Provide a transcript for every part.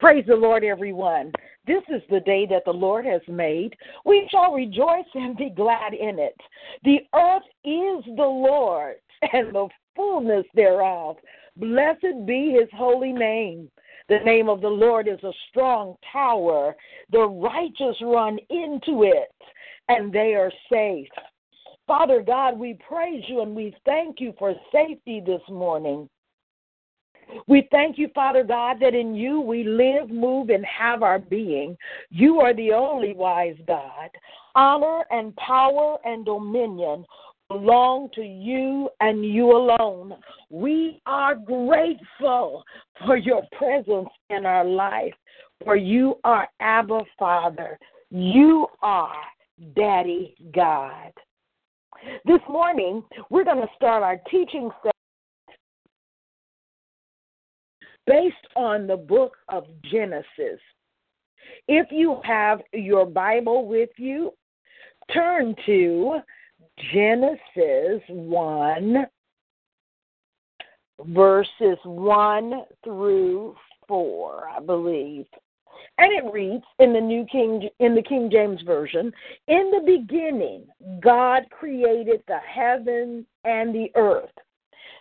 Praise the Lord, everyone. This is the day that the Lord has made. We shall rejoice and be glad in it. The earth is the Lord and the fullness thereof. Blessed be his holy name. The name of the Lord is a strong tower. The righteous run into it and they are safe. Father God, we praise you and we thank you for safety this morning. We thank you, Father God, that in you we live, move, and have our being. You are the only wise God. Honor and power and dominion belong to you and you alone. We are grateful for your presence in our life, for you are Abba Father. You are Daddy God. This morning, we're going to start our teaching based on the book of Genesis. If you have your Bible with you, turn to Genesis 1, verses 1 through 4, I believe. And it reads in the New King in the King James version, in the beginning God created the heaven and the earth.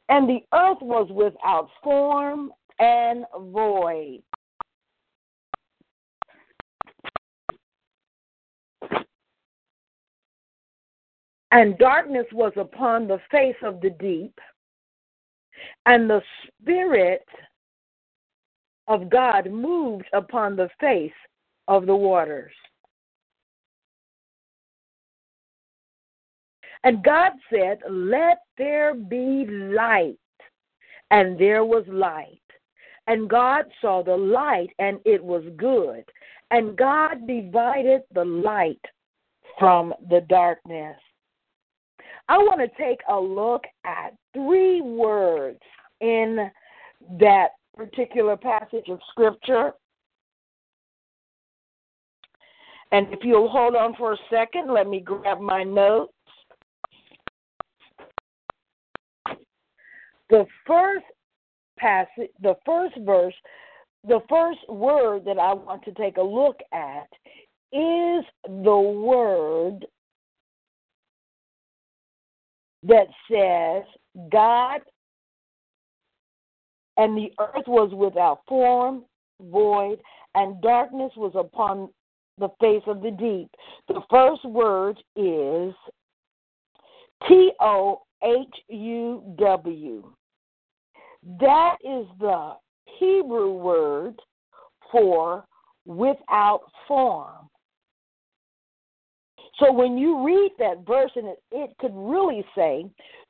And the earth was without form and void. And darkness was upon the face of the deep, and the Spirit of God moved upon the face of the waters. And God said, Let there be light. And there was light. And God saw the light, and it was good. And God divided the light from the darkness. I want to take a look at three words in that particular passage of Scripture. And if you'll hold on for a second, let me grab my notes. The first passage, the first verse, the first word that I want to take a look at is the word that says, God and the earth was without form, void, and darkness was upon the face of the deep. The first word is T O H U W. That is the Hebrew word for without form. So when you read that verse, and it, it could really say,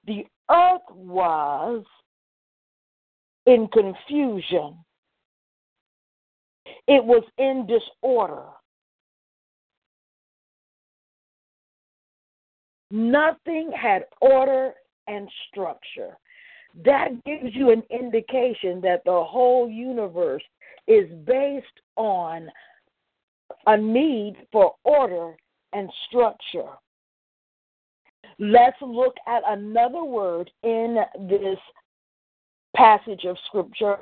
the earth was in confusion, it was in disorder. Nothing had order and structure. That gives you an indication that the whole universe is based on a need for order and structure. Let's look at another word in this passage of Scripture,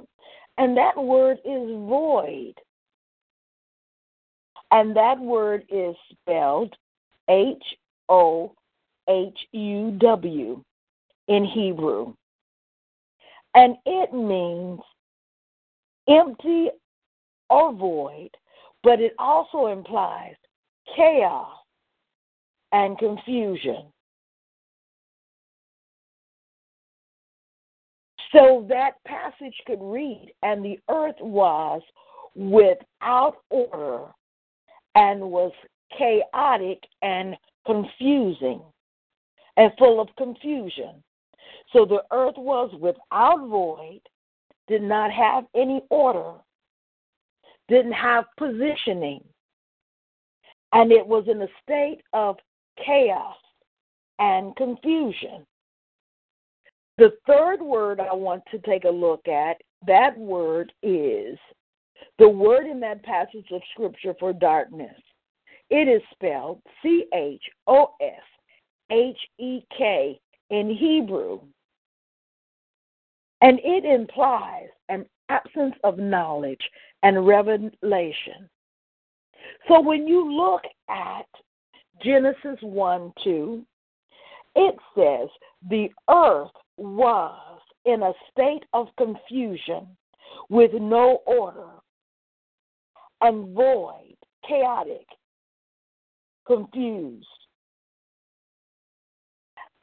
and that word is void. And that word is spelled H O H U W in Hebrew. And it means empty or void, but it also implies chaos and confusion. So that passage could read, and the earth was without order and was chaotic and confusing and full of confusion. So the earth was without void did not have any order, didn't have positioning, and it was in a state of chaos and confusion. The third word I want to take a look at, that word is the word in that passage of scripture for darkness. It is spelled C H O S H E K in Hebrew. And it implies an absence of knowledge and revelation. So when you look at Genesis 1 2, it says, The earth was in a state of confusion with no order and void, chaotic, confused.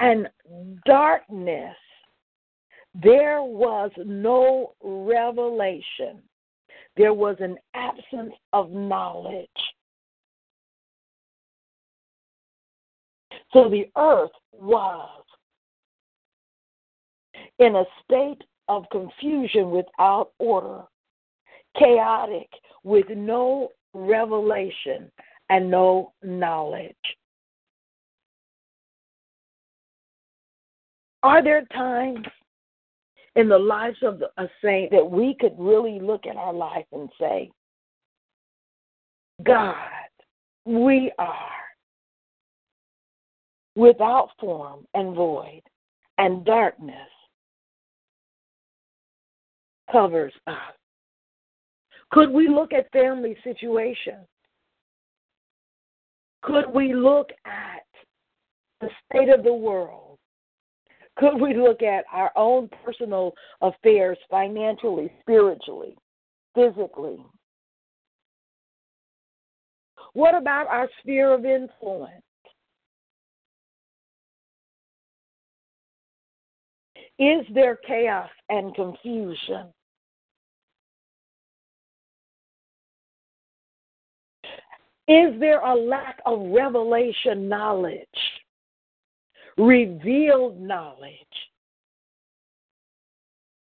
And darkness, there was no revelation. There was an absence of knowledge. So the earth was in a state of confusion without order, chaotic, with no revelation and no knowledge. Are there times in the lives of a saint that we could really look at our life and say, God, we are without form and void, and darkness covers us. Could we look at family situations? Could we look at the state of the world? Could we look at our own personal affairs financially, spiritually, physically? What about our sphere of influence? Is there chaos and confusion? Is there a lack of revelation knowledge? Revealed knowledge?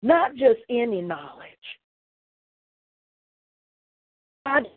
Not just any knowledge. God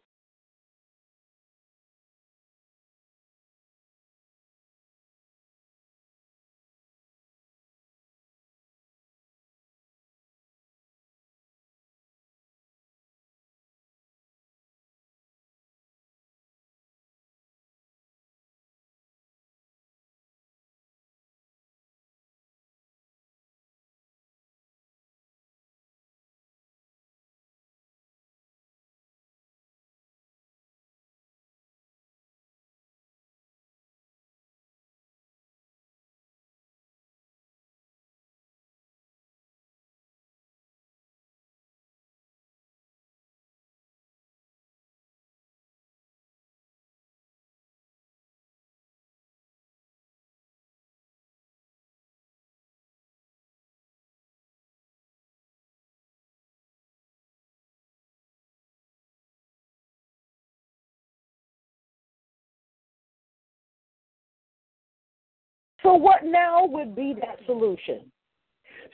So, what now would be that solution?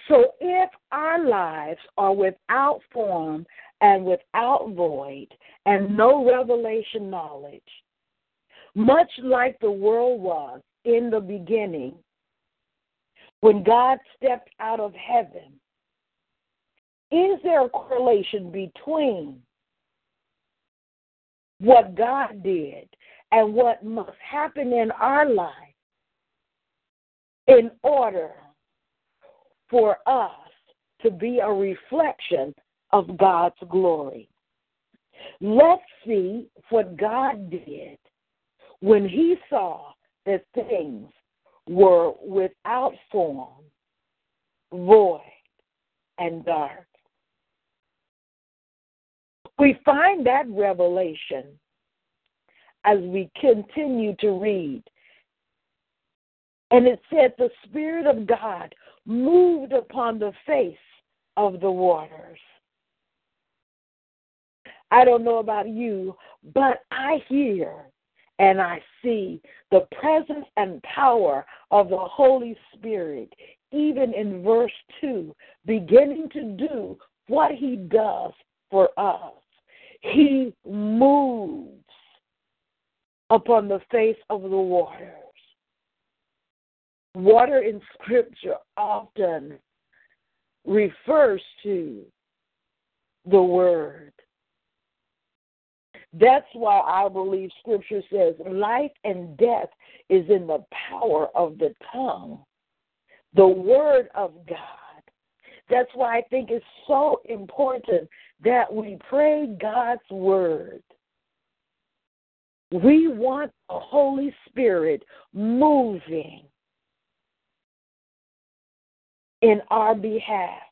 So, if our lives are without form and without void and no revelation knowledge, much like the world was in the beginning, when God stepped out of heaven, is there a correlation between what God did and what must happen in our life in order for us to be a reflection of God's glory. Let's see what God did when he saw that things were without form, void, and dark. We find that revelation as we continue to read and it said, The Spirit of God moved upon the face of the waters. I don't know about you, but I hear and I see the presence and power of the Holy Spirit, even in verse 2, beginning to do what He does for us. He moves upon the face of the waters. Water in Scripture often refers to the Word. That's why I believe Scripture says life and death is in the power of the tongue, the Word of God. That's why I think it's so important that we pray God's Word. We want the Holy Spirit moving in our behalf.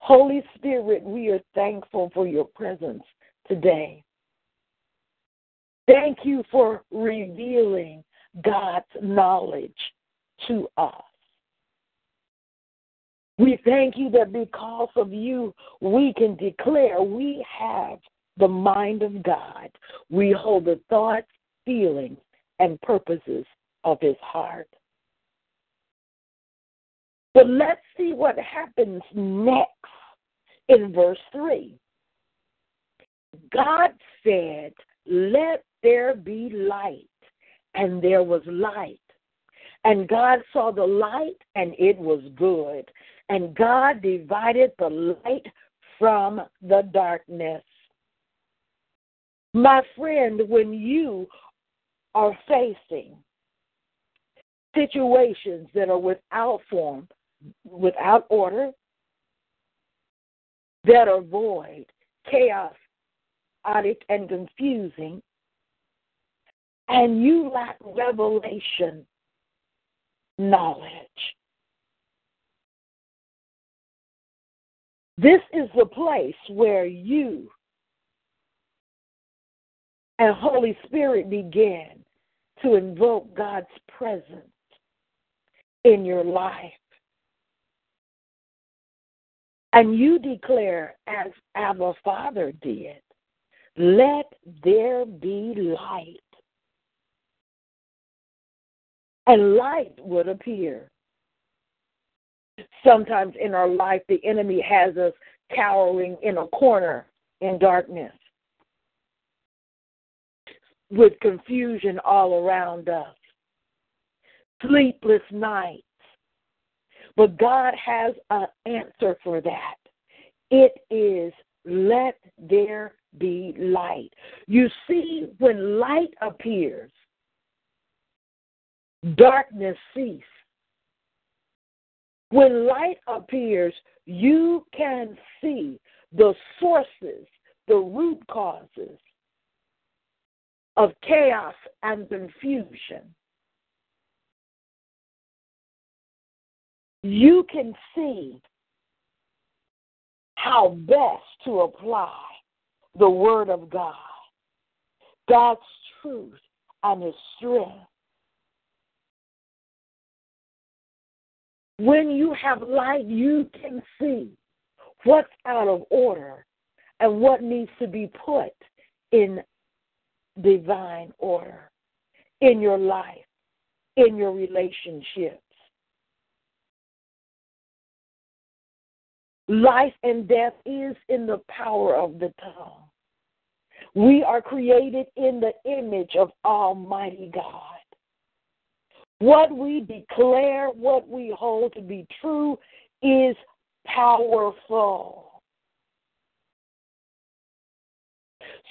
Holy Spirit, we are thankful for your presence today. Thank you for revealing God's knowledge to us. We thank you that because of you, we can declare we have the mind of God. We hold the thoughts, feelings, and purposes of his heart. But let's see what happens next in verse 3. God said, Let there be light. And there was light. And God saw the light, and it was good. And God divided the light from the darkness. My friend, when you are facing situations that are without form, without order, that are void, chaos, and confusing, and you lack revelation knowledge. This is the place where you and Holy Spirit begin to invoke God's presence in your life. And you declare, as Abba Father did, let there be light and light would appear. Sometimes in our life, the enemy has us cowering in a corner in darkness with confusion all around us, sleepless nights. But God has an answer for that. It is let there be light. You see, when light appears, darkness cease. When light appears, you can see the sources, the root causes of chaos and confusion. You can see how best to apply the Word of God, God's truth, and His strength When you have light, you can see what's out of order and what needs to be put in divine order in your life, in your relationships. Life and death is in the power of the tongue. We are created in the image of Almighty God. What we declare, what we hold to be true, is powerful.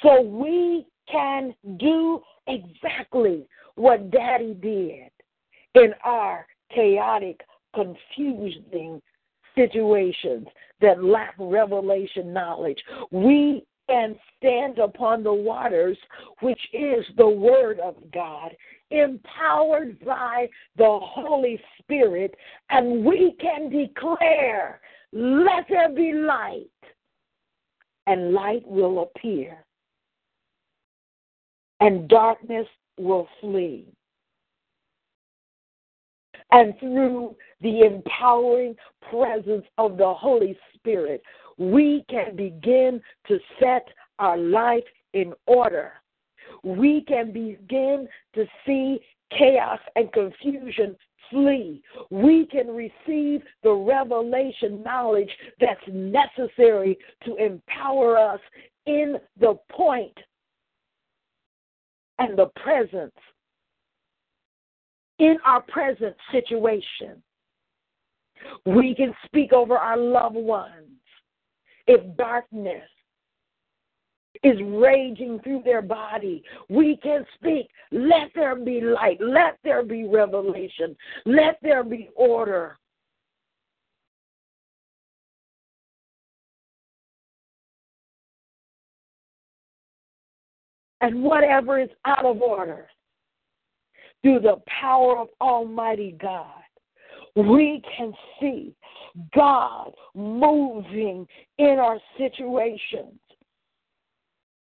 So we can do exactly what Daddy did in our chaotic, confusing situations that lack revelation knowledge. We and stand upon the waters, which is the Word of God, empowered by the Holy Spirit, and we can declare, Let there be light, and light will appear, and darkness will flee. And through the empowering presence of the Holy Spirit, we can begin to set our life in order. We can begin to see chaos and confusion flee. We can receive the revelation knowledge that's necessary to empower us in the point and the presence in our present situation. We can speak over our loved ones. If darkness is raging through their body, we can speak, let there be light, let there be revelation, let there be order. And whatever is out of order, through the power of Almighty God, we can see God moving in our situations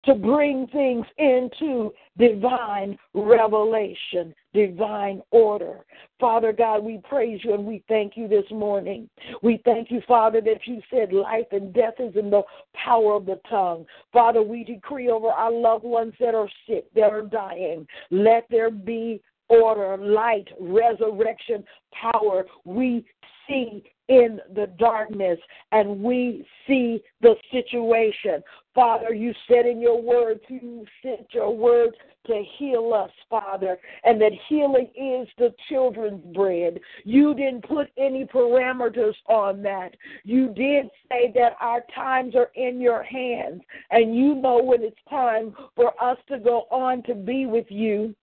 to bring things into divine revelation, divine order. Father God, we praise you and we thank you this morning. We thank you, Father, that you said life and death is in the power of the tongue. Father, we decree over our loved ones that are sick, that are dying. Let there be order, light, resurrection, power. We see in the darkness and we see the situation. Father, you said in your word, you sent your word to heal us, Father, and that healing is the children's bread. You didn't put any parameters on that. You did say that our times are in your hands, and you know when it's time for us to go on to be with you.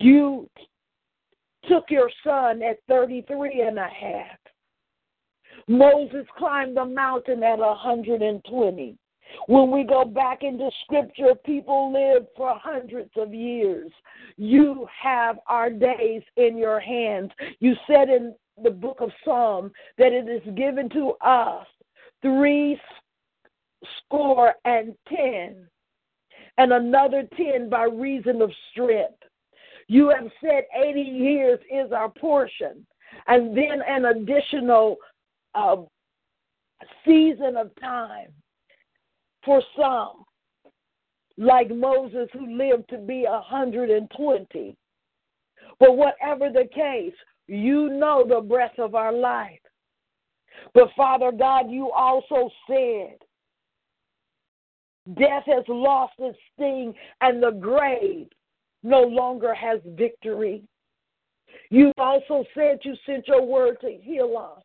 You took your son at 33 and a half. Moses climbed the mountain at 120. When we go back into scripture, people lived for hundreds of years. You have our days in your hands. You said in the book of Psalm that it is given to us three score and ten, and another ten by reason of strength. You have said 80 years is our portion, and then an additional uh, season of time for some, like Moses, who lived to be 120. But whatever the case, you know the breath of our life. But Father God, you also said, Death has lost its sting, and the grave no longer has victory. You also said you sent your word to heal us.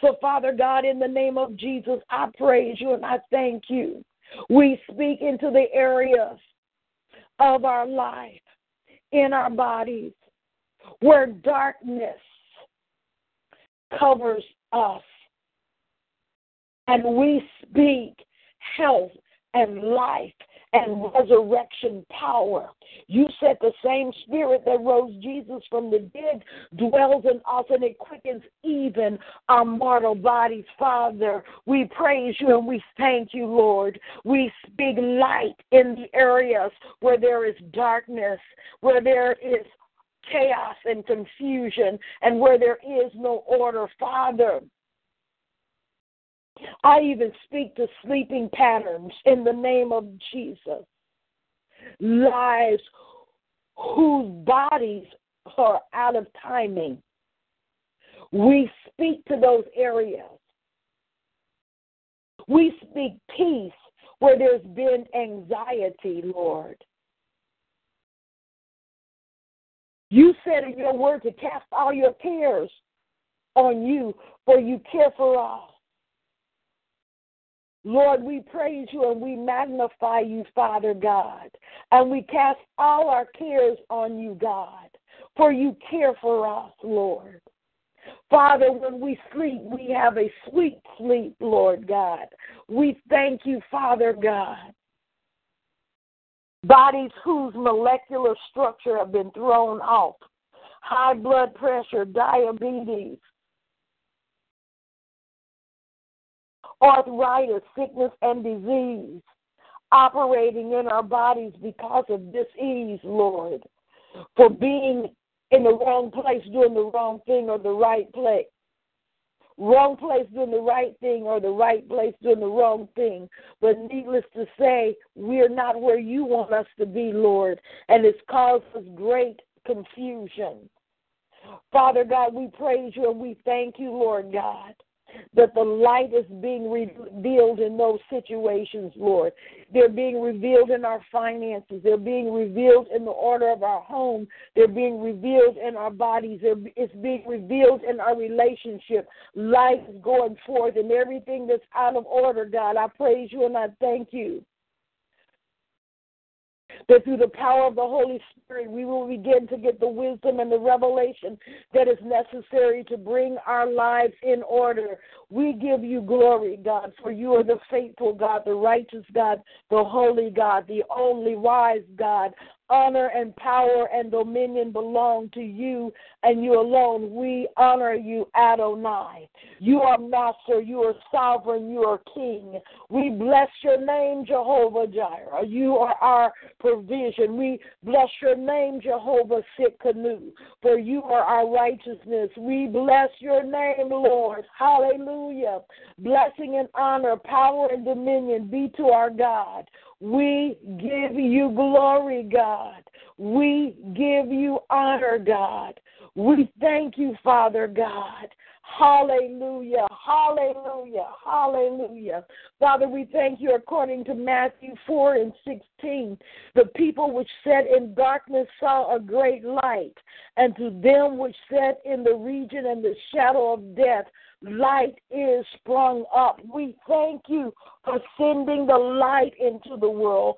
So, Father God, in the name of Jesus, I praise you and I thank you. We speak into the areas of our life, in our bodies, where darkness covers us. And we speak health and life and resurrection power. You said the same spirit that rose Jesus from the dead dwells in us and it quickens even our mortal bodies. Father, we praise you and we thank you, Lord. We speak light in the areas where there is darkness, where there is chaos and confusion, and where there is no order. Father, I even speak to sleeping patterns in the name of Jesus. Lives whose bodies are out of timing. We speak to those areas. We speak peace where there's been anxiety, Lord. You said in your word to cast all your cares on you, for you care for us. Lord, we praise you and we magnify you, Father God. And we cast all our cares on you, God, for you care for us, Lord. Father, when we sleep, we have a sweet sleep, Lord God. We thank you, Father God. Bodies whose molecular structure have been thrown off, high blood pressure, diabetes, arthritis, sickness, and disease operating in our bodies because of disease, Lord, for being in the wrong place doing the wrong thing or the right place. Wrong place doing the right thing or the right place doing the wrong thing. But needless to say, we're not where you want us to be, Lord, and it's caused us great confusion. Father God, we praise you and we thank you, Lord God that the light is being revealed in those situations, Lord. They're being revealed in our finances. They're being revealed in the order of our home. They're being revealed in our bodies. It's being revealed in our relationship. Life is going forth and everything that's out of order, God. I praise you and I thank you that through the power of the Holy Spirit, we will begin to get the wisdom and the revelation that is necessary to bring our lives in order. We give you glory, God, for you are the faithful God, the righteous God, the holy God, the only wise God honor and power and dominion belong to you and you alone. We honor you, Adonai. You are master, you are sovereign, you are king. We bless your name, Jehovah Jireh. You are our provision. We bless your name, Jehovah Tsidkenu, for you are our righteousness. We bless your name, Lord. Hallelujah. Blessing and honor, power and dominion be to our God. We give you glory, God. We give you honor, God. We thank you, Father God. Hallelujah, hallelujah, hallelujah. Father, we thank you according to Matthew 4 and 16. The people which sat in darkness saw a great light, and to them which sat in the region and the shadow of death, light is sprung up. We thank you for sending the light into the world.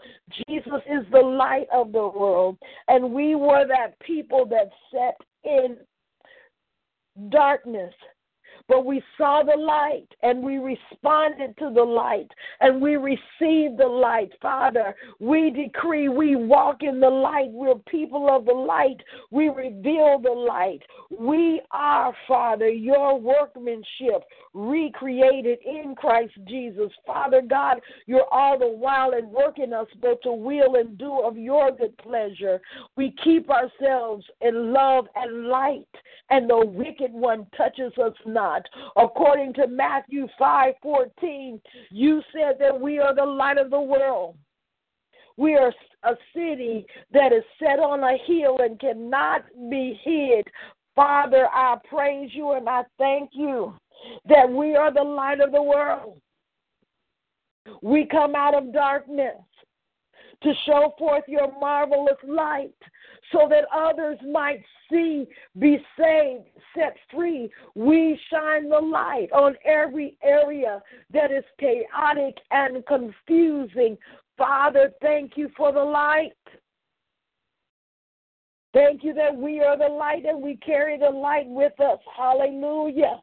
Jesus is the light of the world, and we were that people that sat in darkness but we saw the light and we responded to the light and we received the light. Father, we decree we walk in the light. We're people of the light. We reveal the light. We are, Father, your workmanship recreated in Christ Jesus. Father God, you're all the while and working us both to will and do of your good pleasure. We keep ourselves in love and light, and the wicked one touches us not. God. According to Matthew 5 14, you said that we are the light of the world. We are a city that is set on a hill and cannot be hid. Father, I praise you and I thank you that we are the light of the world. We come out of darkness to show forth your marvelous light so that others might see, be saved, set free. We shine the light on every area that is chaotic and confusing. Father, thank you for the light. Thank you that we are the light and we carry the light with us. Hallelujah.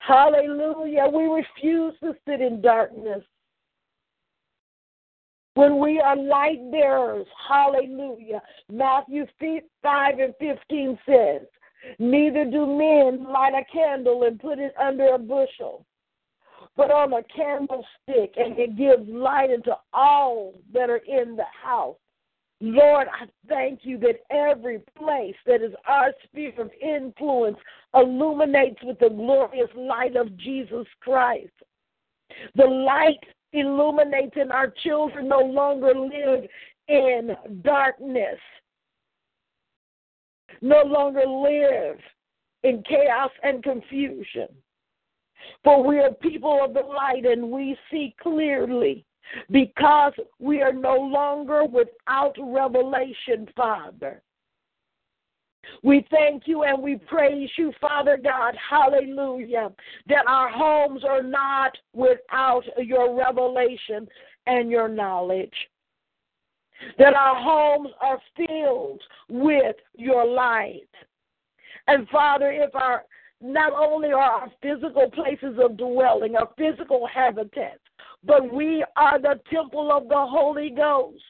Hallelujah. We refuse to sit in darkness. When we are light bearers, hallelujah. Matthew 5 and 15 says, Neither do men light a candle and put it under a bushel, but on a candlestick, and it gives light into all that are in the house. Lord, I thank you that every place that is our sphere of influence illuminates with the glorious light of Jesus Christ. The light illuminates and our children no longer live in darkness, no longer live in chaos and confusion. For we are people of the light and we see clearly because we are no longer without revelation, Father. We thank you and we praise you, Father God, hallelujah, that our homes are not without your revelation and your knowledge. That our homes are filled with your light. And Father, if our not only are our physical places of dwelling, our physical habitats, but we are the temple of the Holy Ghost.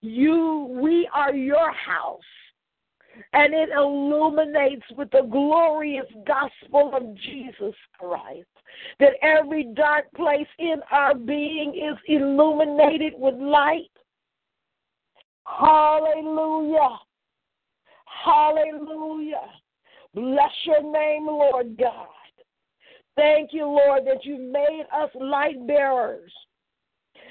You, we are your house and it illuminates with the glorious gospel of Jesus Christ. That every dark place in our being is illuminated with light. Hallelujah. Hallelujah. Bless your name, Lord God. Thank you, Lord, that you made us light bearers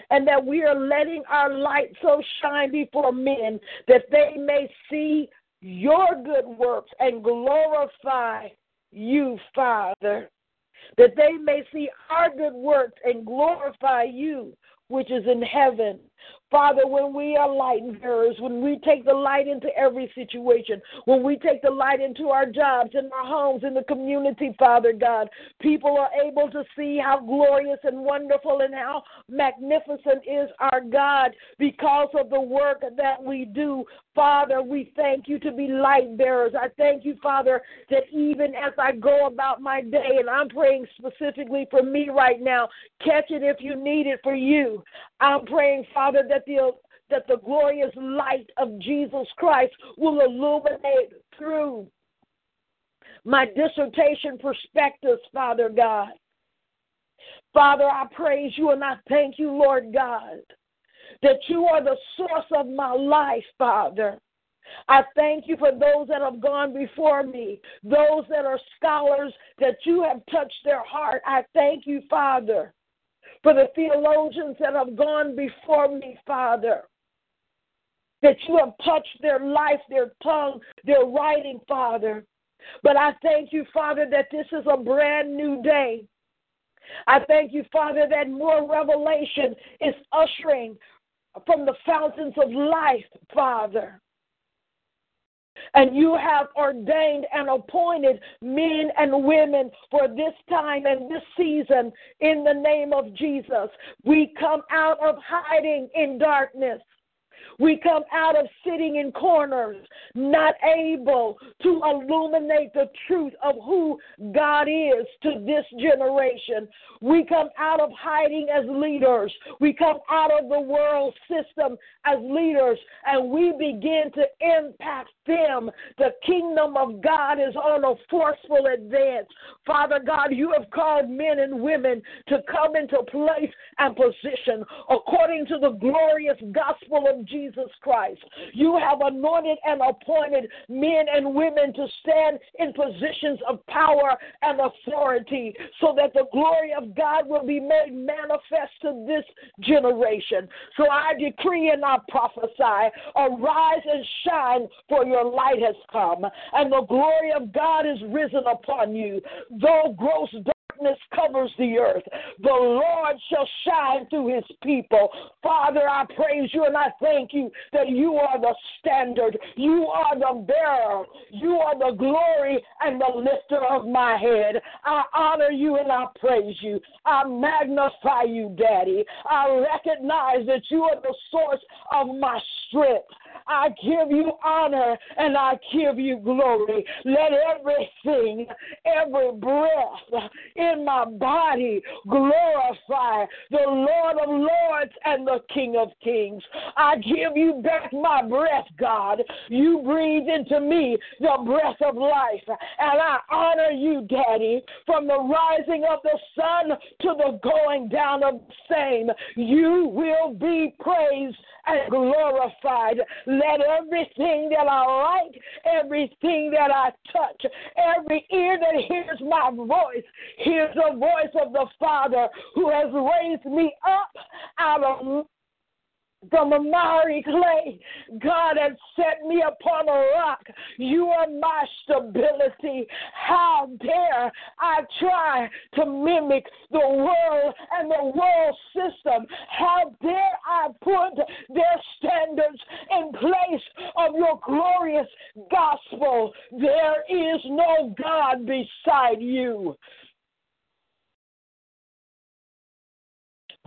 and that we are letting our light so shine before men that they may see your good works and glorify you, Father. That they may see our good works and glorify you, which is in heaven. Father, when we are light bearers, when we take the light into every situation, when we take the light into our jobs, in our homes, in the community, Father God, people are able to see how glorious and wonderful and how magnificent is our God because of the work that we do. Father, we thank you to be light bearers. I thank you, Father, that even as I go about my day, and I'm praying specifically for me right now, catch it if you need it for you. I'm praying, Father, that the that the glorious light of Jesus Christ will illuminate through my dissertation perspectives, Father God. Father, I praise you and I thank you, Lord God, that you are the source of my life, Father. I thank you for those that have gone before me, those that are scholars that you have touched their heart. I thank you, Father, for the theologians that have gone before me, Father. That you have touched their life, their tongue, their writing, Father. But I thank you, Father, that this is a brand new day. I thank you, Father, that more revelation is ushering from the fountains of life, Father. And you have ordained and appointed men and women for this time and this season in the name of Jesus. We come out of hiding in darkness. We come out of sitting in corners, not able to illuminate the truth of who God is to this generation. We come out of hiding as leaders. We come out of the world system as leaders, and we begin to impact them. The kingdom of God is on a forceful advance. Father God, you have called men and women to come into place and position according to the glorious gospel of Jesus Christ. You have anointed and appointed men and women to stand in positions of power and authority so that the glory of God will be made manifest to this generation. So I decree and I prophesy arise and shine, for your light has come, and the glory of God is risen upon you. Though gross darkness covers the earth, the Lord shall shine through his people. Father, I praise you and I thank you that you are the standard. You are the bearer. You are the glory and the lifter of my head. I honor you and I praise you. I magnify you, Daddy. I recognize that you are the source of my strength. I give you honor and I give you glory. Let everything, every breath in my body glorify the Lord of Lords and the King of Kings. I give you back my breath, God. You breathe into me the breath of life. And I honor you, Daddy, from the rising of the sun to the going down of the same. You will be praised and glorified. Let everything that I like, everything that I touch, every ear that hears my voice, hears the voice of the Father who has raised me up out of from a miry clay. God has set me upon a rock. You are my stability. How dare I try to mimic the world and the world system? How dare I put their standards in place of your glorious gospel? There is no God beside you.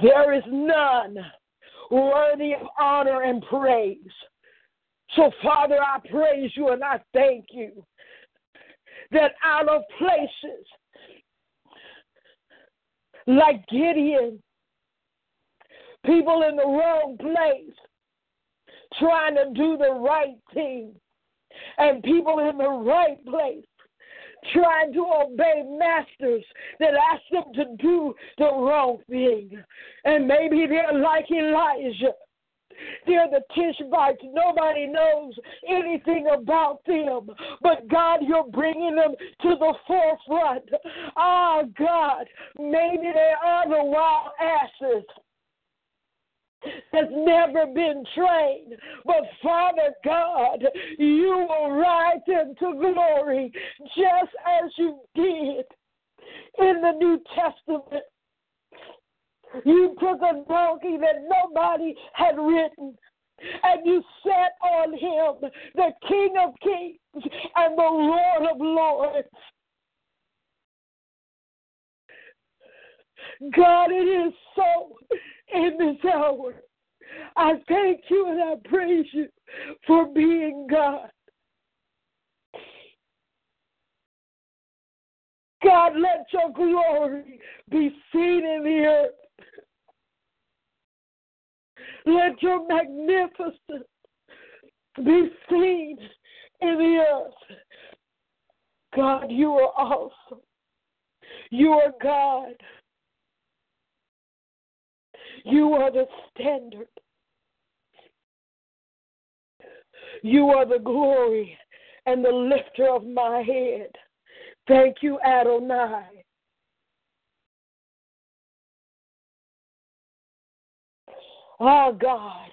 There is none worthy of honor and praise. So, Father, I praise you and I thank you that out of places like Gideon, people in the wrong place trying to do the right thing, and people in the right place trying to obey masters that ask them to do the wrong thing. And maybe they're like Elijah. They're the Tishbites. Nobody knows anything about them. But God, you're bringing them to the forefront. Ah, oh, God, maybe they are the wild asses has never been trained. But Father God, you will rise into glory just as you did in the New Testament. You took a donkey that nobody had ridden, and you sat on him, the King of Kings and the Lord of Lords. God, it is so in this hour. I thank you and I praise you for being God. God, let your glory be seen in the earth. Let your magnificence be seen in the earth. God, you are awesome. You are God. You are the standard. You are the glory and the lifter of my head. Thank you, Adonai. Oh, God.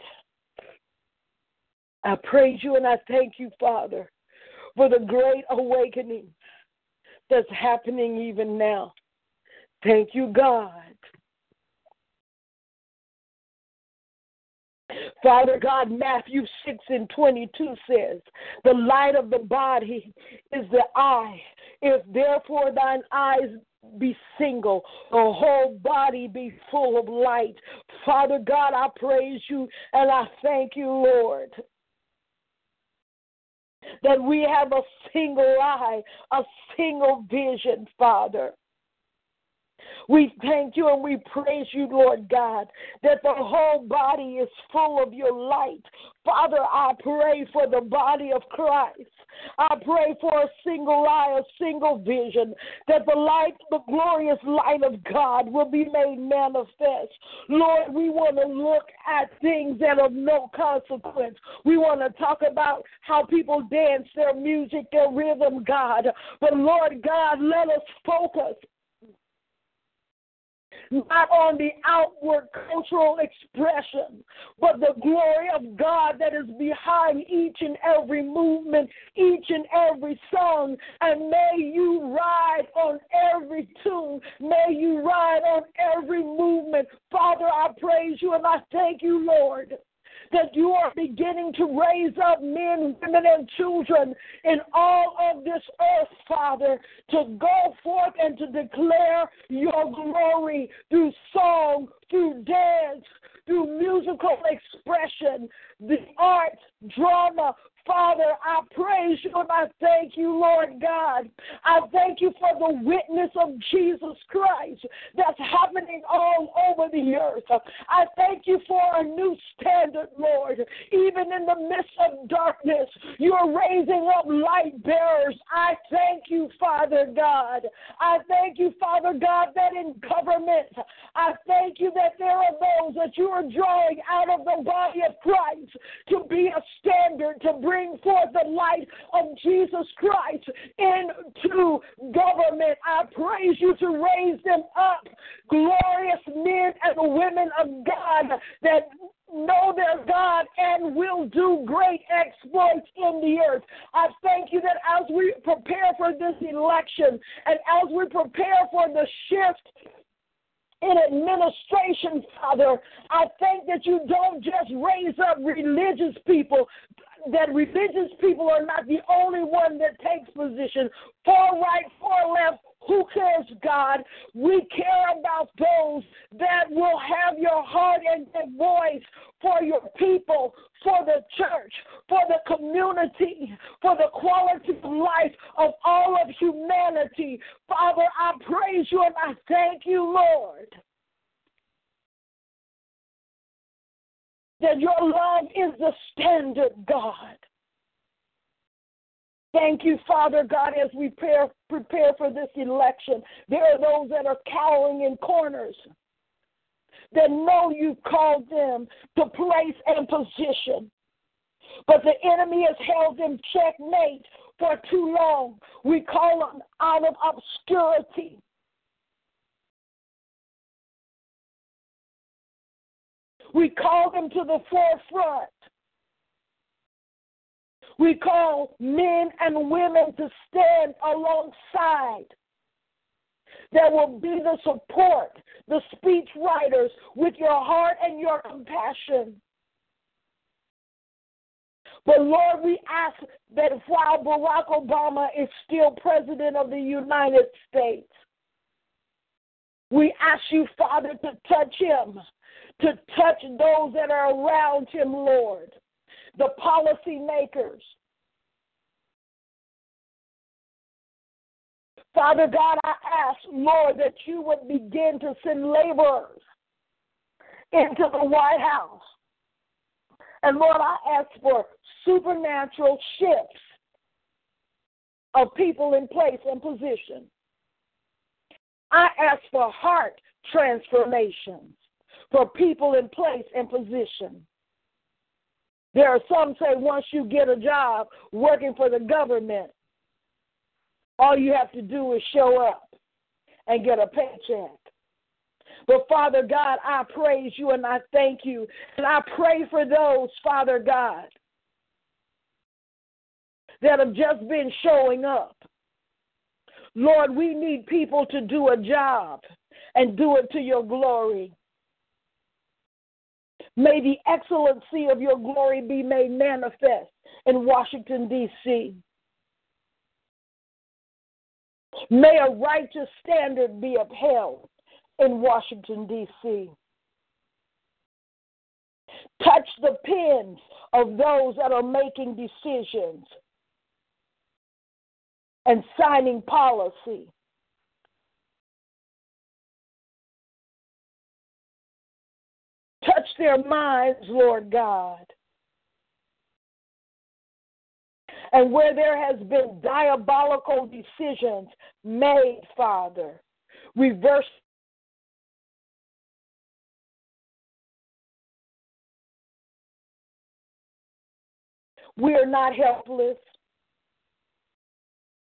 I praise you and I thank you, Father, for the great awakening that's happening even now. Thank you, God. Father God, Matthew 6 and 22 says, The light of the body is the eye. If therefore thine eyes be single, the whole body be full of light. Father God, I praise you and I thank you, Lord that we have a single eye, a single vision, Father. We thank you and we praise you, Lord God, that the whole body is full of your light. Father, I pray for the body of Christ. I pray for a single eye, a single vision, that the light, the glorious light of God will be made manifest. Lord, we want to look at things that of no consequence. We want to talk about how people dance, their music, their rhythm, God. But Lord God, let us focus not on the outward cultural expression, but the glory of God that is behind each and every movement, each and every song. And may you ride on every tune, may you ride on every movement. Father, I praise you and I thank you, Lord that you are beginning to raise up men, women, and children in all of this earth, Father, to go forth and to declare your glory through song, through dance, through musical expression, the arts, drama, Father, I praise you and I thank you, Lord God. I thank you for the witness of Jesus Christ that's happening all over the earth. I thank you for a new standard, Lord. Even in the midst of darkness, you're raising up light bearers. I thank you, Father God. I thank you, Father God, that in government, I thank you that there are those that you are drawing out of the body of Christ to be a standard, to bring bring forth the light of Jesus Christ into government. I praise you to raise them up, glorious men and women of God that know their God and will do great exploits in the earth. I thank you that as we prepare for this election and as we prepare for the shift in administration, Father. I thank that you don't just raise up religious people, that religious people are not the only one that takes position. Far right, far left, who cares, God? We care about those that will have your heart and your voice for your people, for the church, for the community, for the quality of life of all of humanity. Father, I praise you and I thank you, Lord. That your love is the standard, God. Thank you, Father God, as we prepare, prepare for this election. There are those that are cowering in corners that know you've called them to place and position. But the enemy has held them checkmate for too long. We call them out of obscurity. We call them to the forefront. We call men and women to stand alongside. That will be the support, the speech writers with your heart and your compassion. But Lord, we ask that while Barack Obama is still president of the United States, we ask you, Father, to touch him, to touch those that are around him, Lord, the policymakers. Father God, I ask, Lord, that you would begin to send laborers into the White House. And Lord, I ask for supernatural shifts of people in place and position. I ask for heart transformations for people in place and position. There are some say once you get a job working for the government, all you have to do is show up and get a paycheck. But Father God, I praise you and I thank you. And I pray for those, Father God, that have just been showing up. Lord, we need people to do a job and do it to your glory. May the excellency of your glory be made manifest in Washington, D.C. May a righteous standard be upheld in Washington, D.C. Touch the pens of those that are making decisions and signing policy. Touch their minds, Lord God. And where there has been diabolical decisions made, Father, reverse We are not helpless.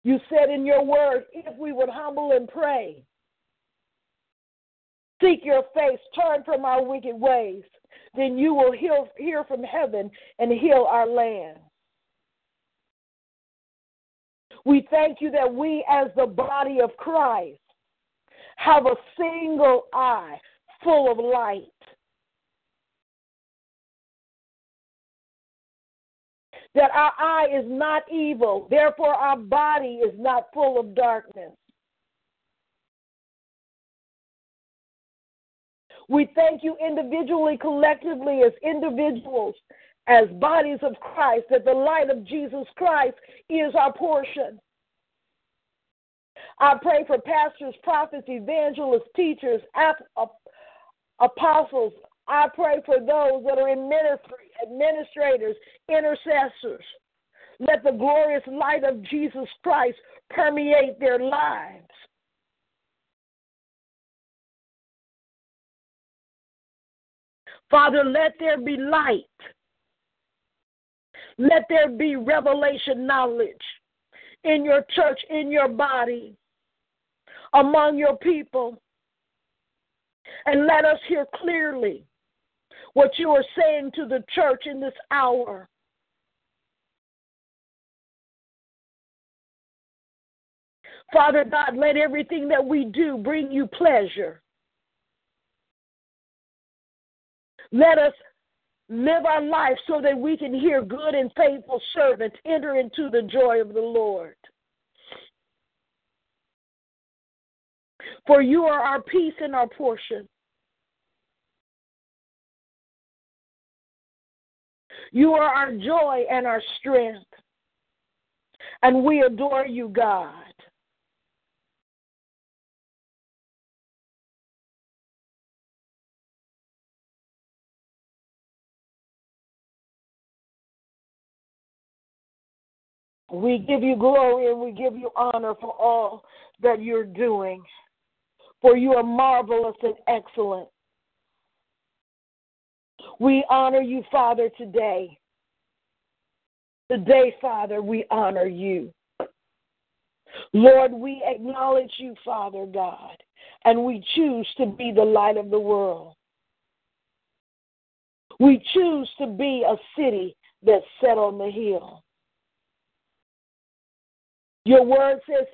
You said in your word, if we would humble and pray, seek your face, turn from our wicked ways, then you will heal, hear from heaven and heal our land. We thank you that we, as the body of Christ, have a single eye full of light. that our eye is not evil, therefore our body is not full of darkness. We thank you individually, collectively, as individuals, as bodies of Christ, that the light of Jesus Christ is our portion. I pray for pastors, prophets, evangelists, teachers, apostles, I pray for those that are in ministry, administrators, intercessors. Let the glorious light of Jesus Christ permeate their lives. Father, let there be light. Let there be revelation knowledge in your church, in your body, among your people. And let us hear clearly what you are saying to the church in this hour. Father God, let everything that we do bring you pleasure. Let us live our life so that we can hear good and faithful servants enter into the joy of the Lord. For you are our peace and our portion. You are our joy and our strength. And we adore you, God. We give you glory and we give you honor for all that you're doing. For you are marvelous and excellent. We honor you, Father, today. Today, Father, we honor you. Lord, we acknowledge you, Father God, and we choose to be the light of the world. We choose to be a city that's set on the hill. Your word says,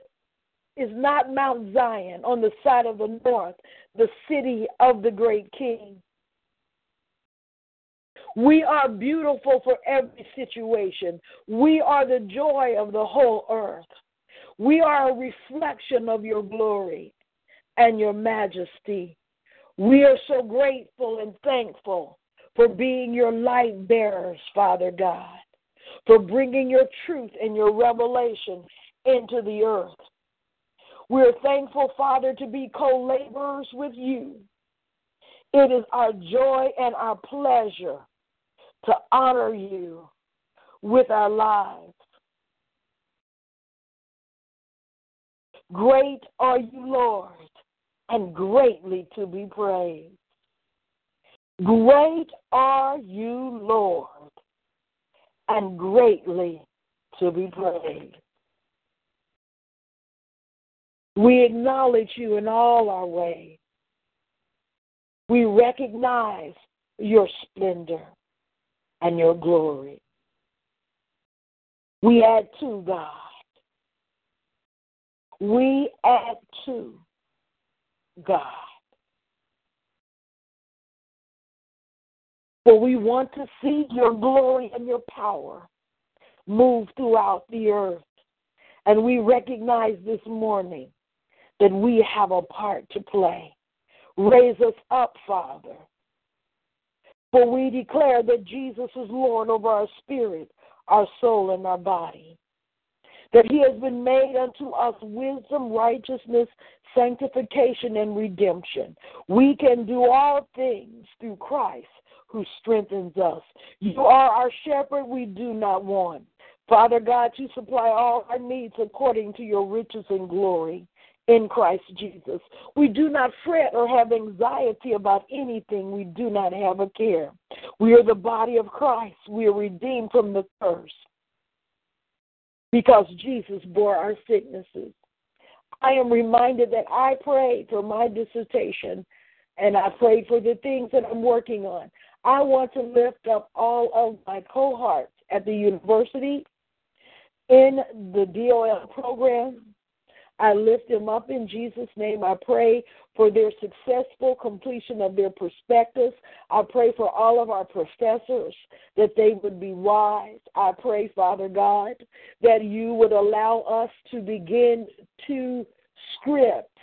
is not Mount Zion on the side of the north, the city of the great king. We are beautiful for every situation. We are the joy of the whole earth. We are a reflection of your glory and your majesty. We are so grateful and thankful for being your light bearers, Father God, for bringing your truth and your revelation into the earth. We're thankful, Father, to be co laborers with you. It is our joy and our pleasure to honor you with our lives. Great are you, Lord, and greatly to be praised. Great are you, Lord, and greatly to be praised. We acknowledge you in all our ways. We recognize your splendor and your glory. We add to God. We add to God. For we want to see your glory and your power move throughout the earth. And we recognize this morning that we have a part to play. Raise us up, Father. For we declare that Jesus is Lord over our spirit, our soul, and our body. That he has been made unto us wisdom, righteousness, sanctification, and redemption. We can do all things through Christ who strengthens us. You are our shepherd, we do not want. Father God, you supply all our needs according to your riches and glory in Christ Jesus. We do not fret or have anxiety about anything. We do not have a care. We are the body of Christ. We are redeemed from the curse because Jesus bore our sicknesses. I am reminded that I prayed for my dissertation and I prayed for the things that I'm working on. I want to lift up all of my cohorts at the university, in the DOL program, I lift them up in Jesus' name. I pray for their successful completion of their perspectives. I pray for all of our professors that they would be wise. I pray, Father God, that you would allow us to begin to script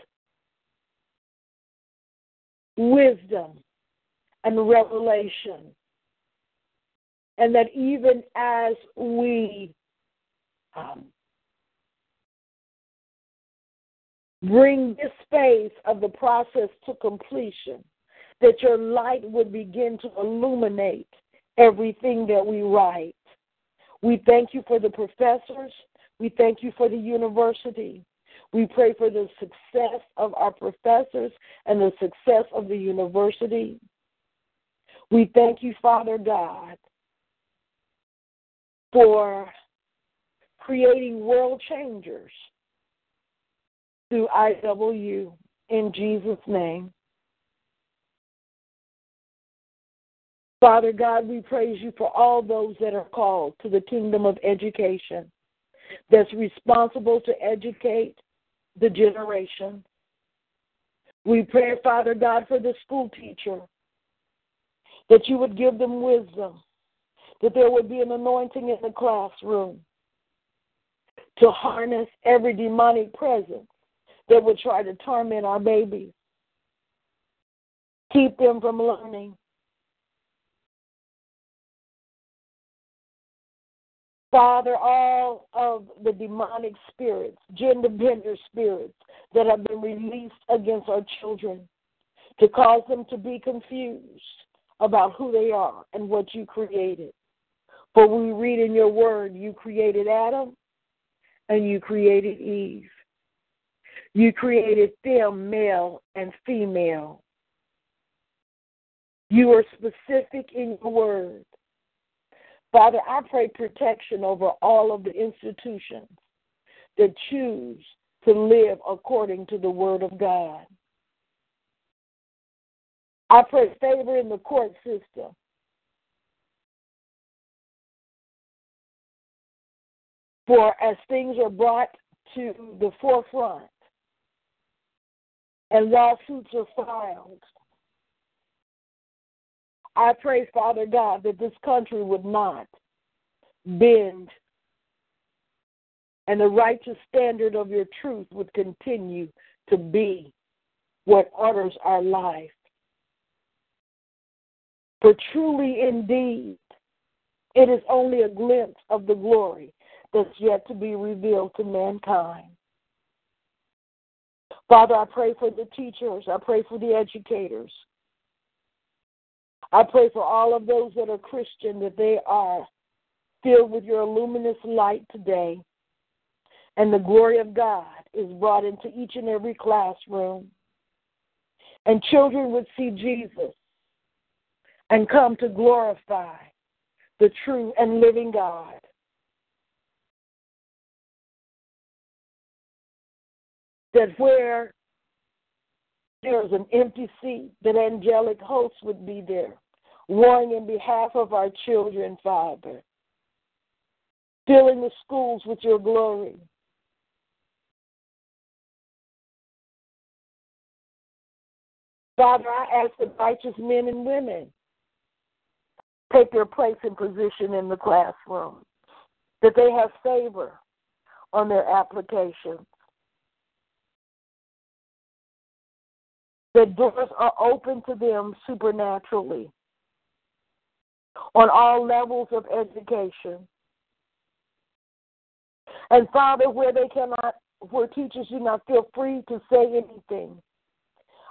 wisdom and revelation. And that even as we um, Bring this phase of the process to completion, that your light would begin to illuminate everything that we write. We thank you for the professors. We thank you for the university. We pray for the success of our professors and the success of the university. We thank you, Father God, for creating world changers through in Jesus' name. Father God, we praise you for all those that are called to the kingdom of education that's responsible to educate the generation. We pray, Father God, for the school teacher, that you would give them wisdom, that there would be an anointing in the classroom to harness every demonic presence that would try to torment our babies, keep them from learning. Father, all of the demonic spirits, gender bender spirits that have been released against our children to cause them to be confused about who they are and what you created. For we read in your word, you created Adam and you created Eve. You created them male and female. You are specific in your word. Father, I pray protection over all of the institutions that choose to live according to the word of God. I pray favor in the court system. For as things are brought to the forefront, and lawsuits are filed, I pray, Father God, that this country would not bend and the righteous standard of your truth would continue to be what orders our life. For truly, indeed, it is only a glimpse of the glory that's yet to be revealed to mankind. Father, I pray for the teachers. I pray for the educators. I pray for all of those that are Christian that they are filled with your luminous light today. And the glory of God is brought into each and every classroom. And children would see Jesus and come to glorify the true and living God. That where there's an empty seat, that angelic hosts would be there, warring in behalf of our children, Father. Filling the schools with your glory. Father, I ask that righteous men and women take their place and position in the classroom, that they have favor on their applications, that doors are open to them supernaturally on all levels of education. And Father, where they cannot, where teachers do not feel free to say anything,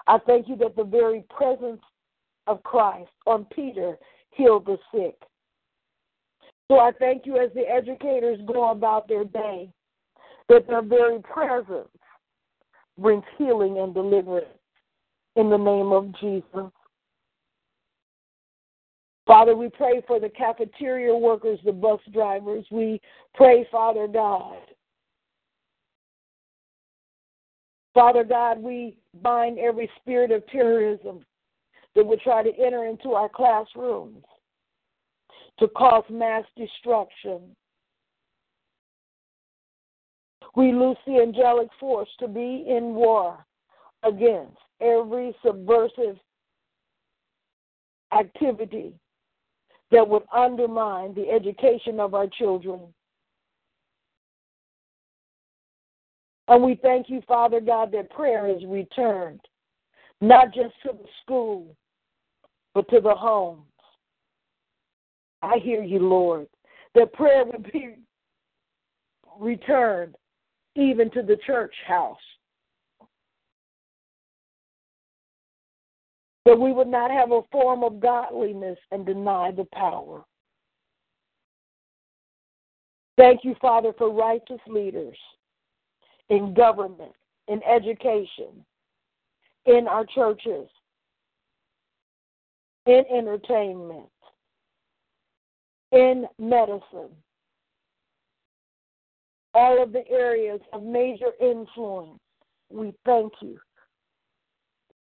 I thank you that the very presence of Christ on Peter healed the sick. So I thank you as the educators go about their day, that their very presence brings healing and deliverance in the name of Jesus. Father, we pray for the cafeteria workers, the bus drivers. We pray, Father God. Father God, we bind every spirit of terrorism that would try to enter into our classrooms to cause mass destruction. We loose the angelic force to be in war against every subversive activity that would undermine the education of our children. And we thank you, Father God, that prayer is returned, not just to the school, but to the homes. I hear you, Lord, that prayer would be returned even to the church house. That we would not have a form of godliness and deny the power. Thank you, Father, for righteous leaders in government, in education, in our churches, in entertainment, in medicine, all of the areas of major influence. We thank you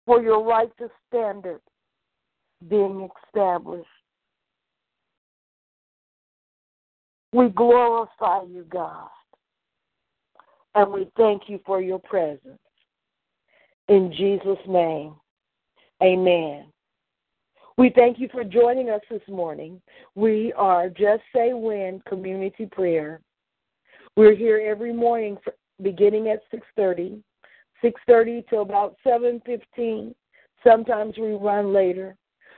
for your righteous standard being established. We glorify you, God, and we thank you for your presence. In Jesus' name, amen. We thank you for joining us this morning. We are Just Say Win Community Prayer. We're here every morning beginning at 6:30 6.30 to about 7.15. Sometimes we run later.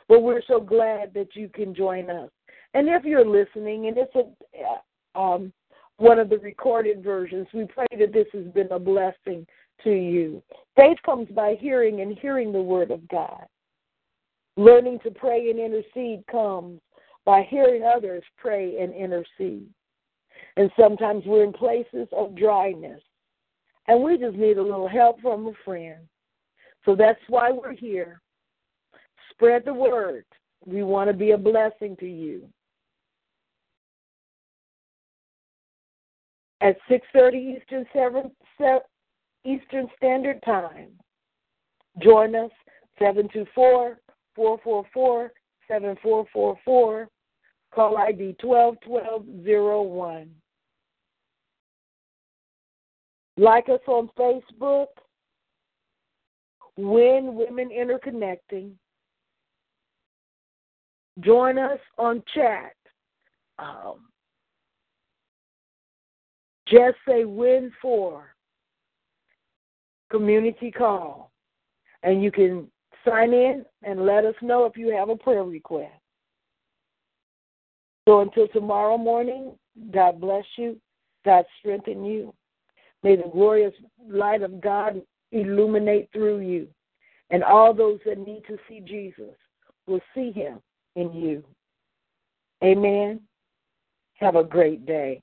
But we're so glad that you can join us. And if you're listening, and it's a, um, one of the recorded versions, we pray that this has been a blessing to you. Faith comes by hearing and hearing the word of God. Learning to pray and intercede comes by hearing others pray and intercede. And sometimes we're in places of dryness and we just need a little help from a friend. So that's why we're here. Spread the word. We want to be a blessing to you. At 6:30 Eastern 7, 7 Eastern Standard Time. Join us 724-444-7444. Call ID 121201. Like us on Facebook, When Women Interconnecting. Join us on chat. Um, just say win for community call. And you can sign in and let us know if you have a prayer request. So until tomorrow morning, God bless you. God strengthen you. May the glorious light of God illuminate through you. And all those that need to see Jesus will see him in you. Amen. Have a great day.